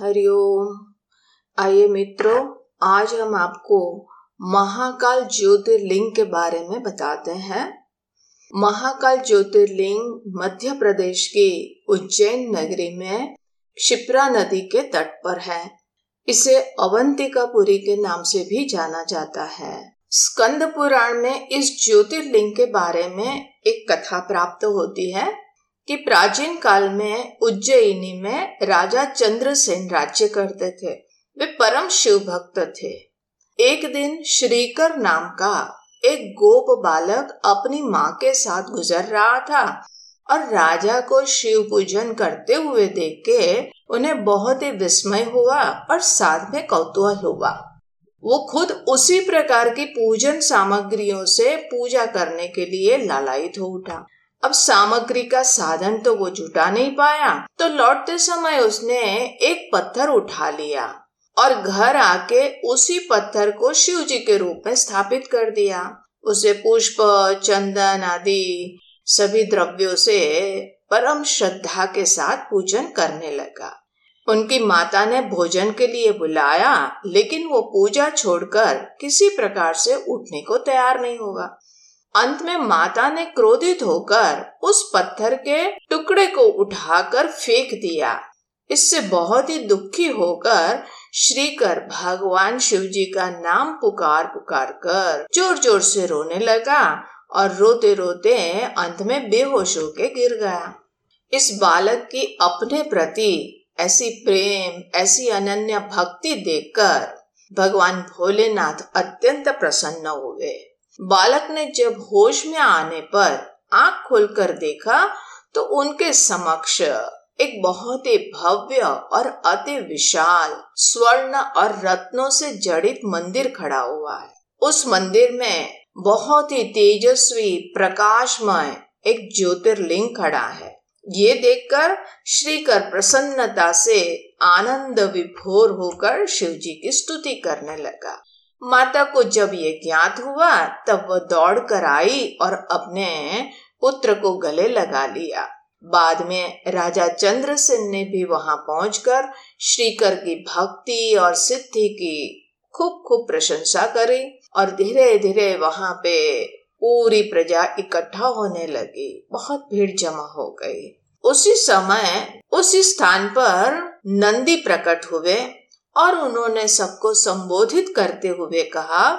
हरिओम आइए मित्रों, आज हम आपको महाकाल ज्योतिर्लिंग के बारे में बताते हैं। महाकाल ज्योतिर्लिंग मध्य प्रदेश के उज्जैन नगरी में क्षिप्रा नदी के तट पर है। इसे अवंतिकापुरी के नाम से भी जाना जाता है। स्कंद पुराण में इस ज्योतिर्लिंग के बारे में एक कथा प्राप्त होती है। कि प्राचीन काल में उज्जैनी में राजा चंद्रसेन राज्य करते थे। वे परम शिव भक्त थे। एक दिन श्रीकर नाम का एक गोप बालक अपनी माँ के साथ गुजर रहा था और राजा को शिव पूजन करते हुए देख के उन्हें बहुत ही विस्मय हुआ और साथ में कौतूहल हुआ। वो खुद उसी प्रकार की पूजन सामग्रियों से पूजा करने के लिए लालायित हो उठा। अब सामग्री का साधन तो वो जुटा नहीं पाया तो लौटते समय उसने एक पत्थर उठा लिया और घर आके उसी पत्थर को शिव जी के रूप में स्थापित कर दिया। उसे पुष्प, चंदन आदि सभी द्रव्यों से परम श्रद्धा के साथ पूजन करने लगा। उनकी माता ने भोजन के लिए बुलाया, लेकिन वो पूजा छोड़कर किसी प्रकार से उठने को तैयार नहीं होगा। अंत में माता ने क्रोधित होकर उस पत्थर के टुकड़े को उठाकर फेंक दिया। इससे बहुत ही दुखी होकर श्रीकर भगवान शिव जी का नाम पुकार पुकार कर ज़ोर ज़ोर से रोने लगा और रोते रोते अंत में बेहोश होके गिर गया। इस बालक की अपने प्रति ऐसी प्रेम, ऐसी अनन्य भक्ति देखकर भगवान भोलेनाथ अत्यंत प्रसन्न हुए बालक ने जब होश में आने पर आँख खोलकर देखा तो उनके समक्ष एक बहुत ही भव्य और अति विशाल स्वर्ण और रत्नों से जड़ित मंदिर खड़ा हुआ है। उस मंदिर में बहुत ही तेजस्वी, प्रकाशमय एक ज्योतिर्लिंग खड़ा है। ये देखकर श्रीकर प्रसन्नता से आनंद विभोर होकर शिव जी की स्तुति करने लगा। माता को जब ये ज्ञात हुआ, तब वह दौड़ कर आई और अपने पुत्र को गले लगा लिया। बाद में राजा चंद्रसेन ने भी वहाँ पहुंचकर श्रीकर की भक्ति और सिद्धि की खूब खूब प्रशंसा करी और धीरे धीरे वहाँ पे पूरी प्रजा इकट्ठा होने लगी। बहुत भीड़ जमा हो गई। उसी समय, उसी स्थान पर नंदी प्रकट हुए। और उन्होंने सबको संबोधित करते हुए कहा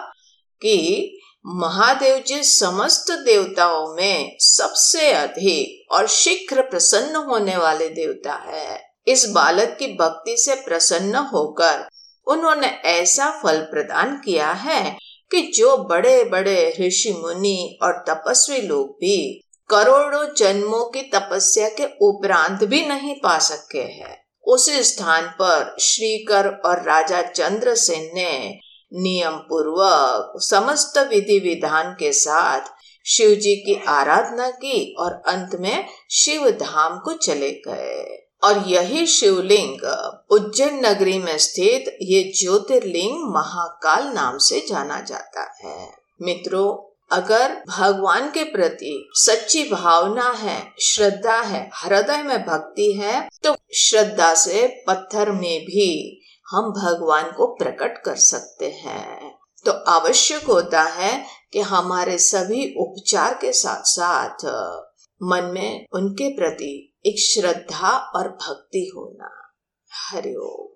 कि महादेव जी समस्त देवताओं में सबसे अधिक और शीघ्र प्रसन्न होने वाले देवता है। इस बालक की भक्ति से प्रसन्न होकर उन्होंने ऐसा फल प्रदान किया है कि जो बड़े बड़े ऋषि मुनि और तपस्वी लोग भी करोड़ों जन्मों की तपस्या के उपरांत भी नहीं पा सके हैं। उसी स्थान पर श्रीकर और राजा चंद्रसेन ने नियम पूर्वक समस्त विधि विधान के साथ शिव जी की आराधना की और अंत में शिव धाम को चले गए। और यही शिवलिंग उज्जैन नगरी में स्थित ये ज्योतिर्लिंग महाकाल नाम से जाना जाता है। मित्रों अगर भगवान के प्रति सच्ची भावना है, श्रद्धा है, हृदय में भक्ति है तो श्रद्धा से पत्थर में भी हम भगवान को प्रकट कर सकते हैं। तो आवश्यक होता है कि हमारे सभी उपचार के साथ साथ मन में उनके प्रति एक श्रद्धा और भक्ति होना। हरिओम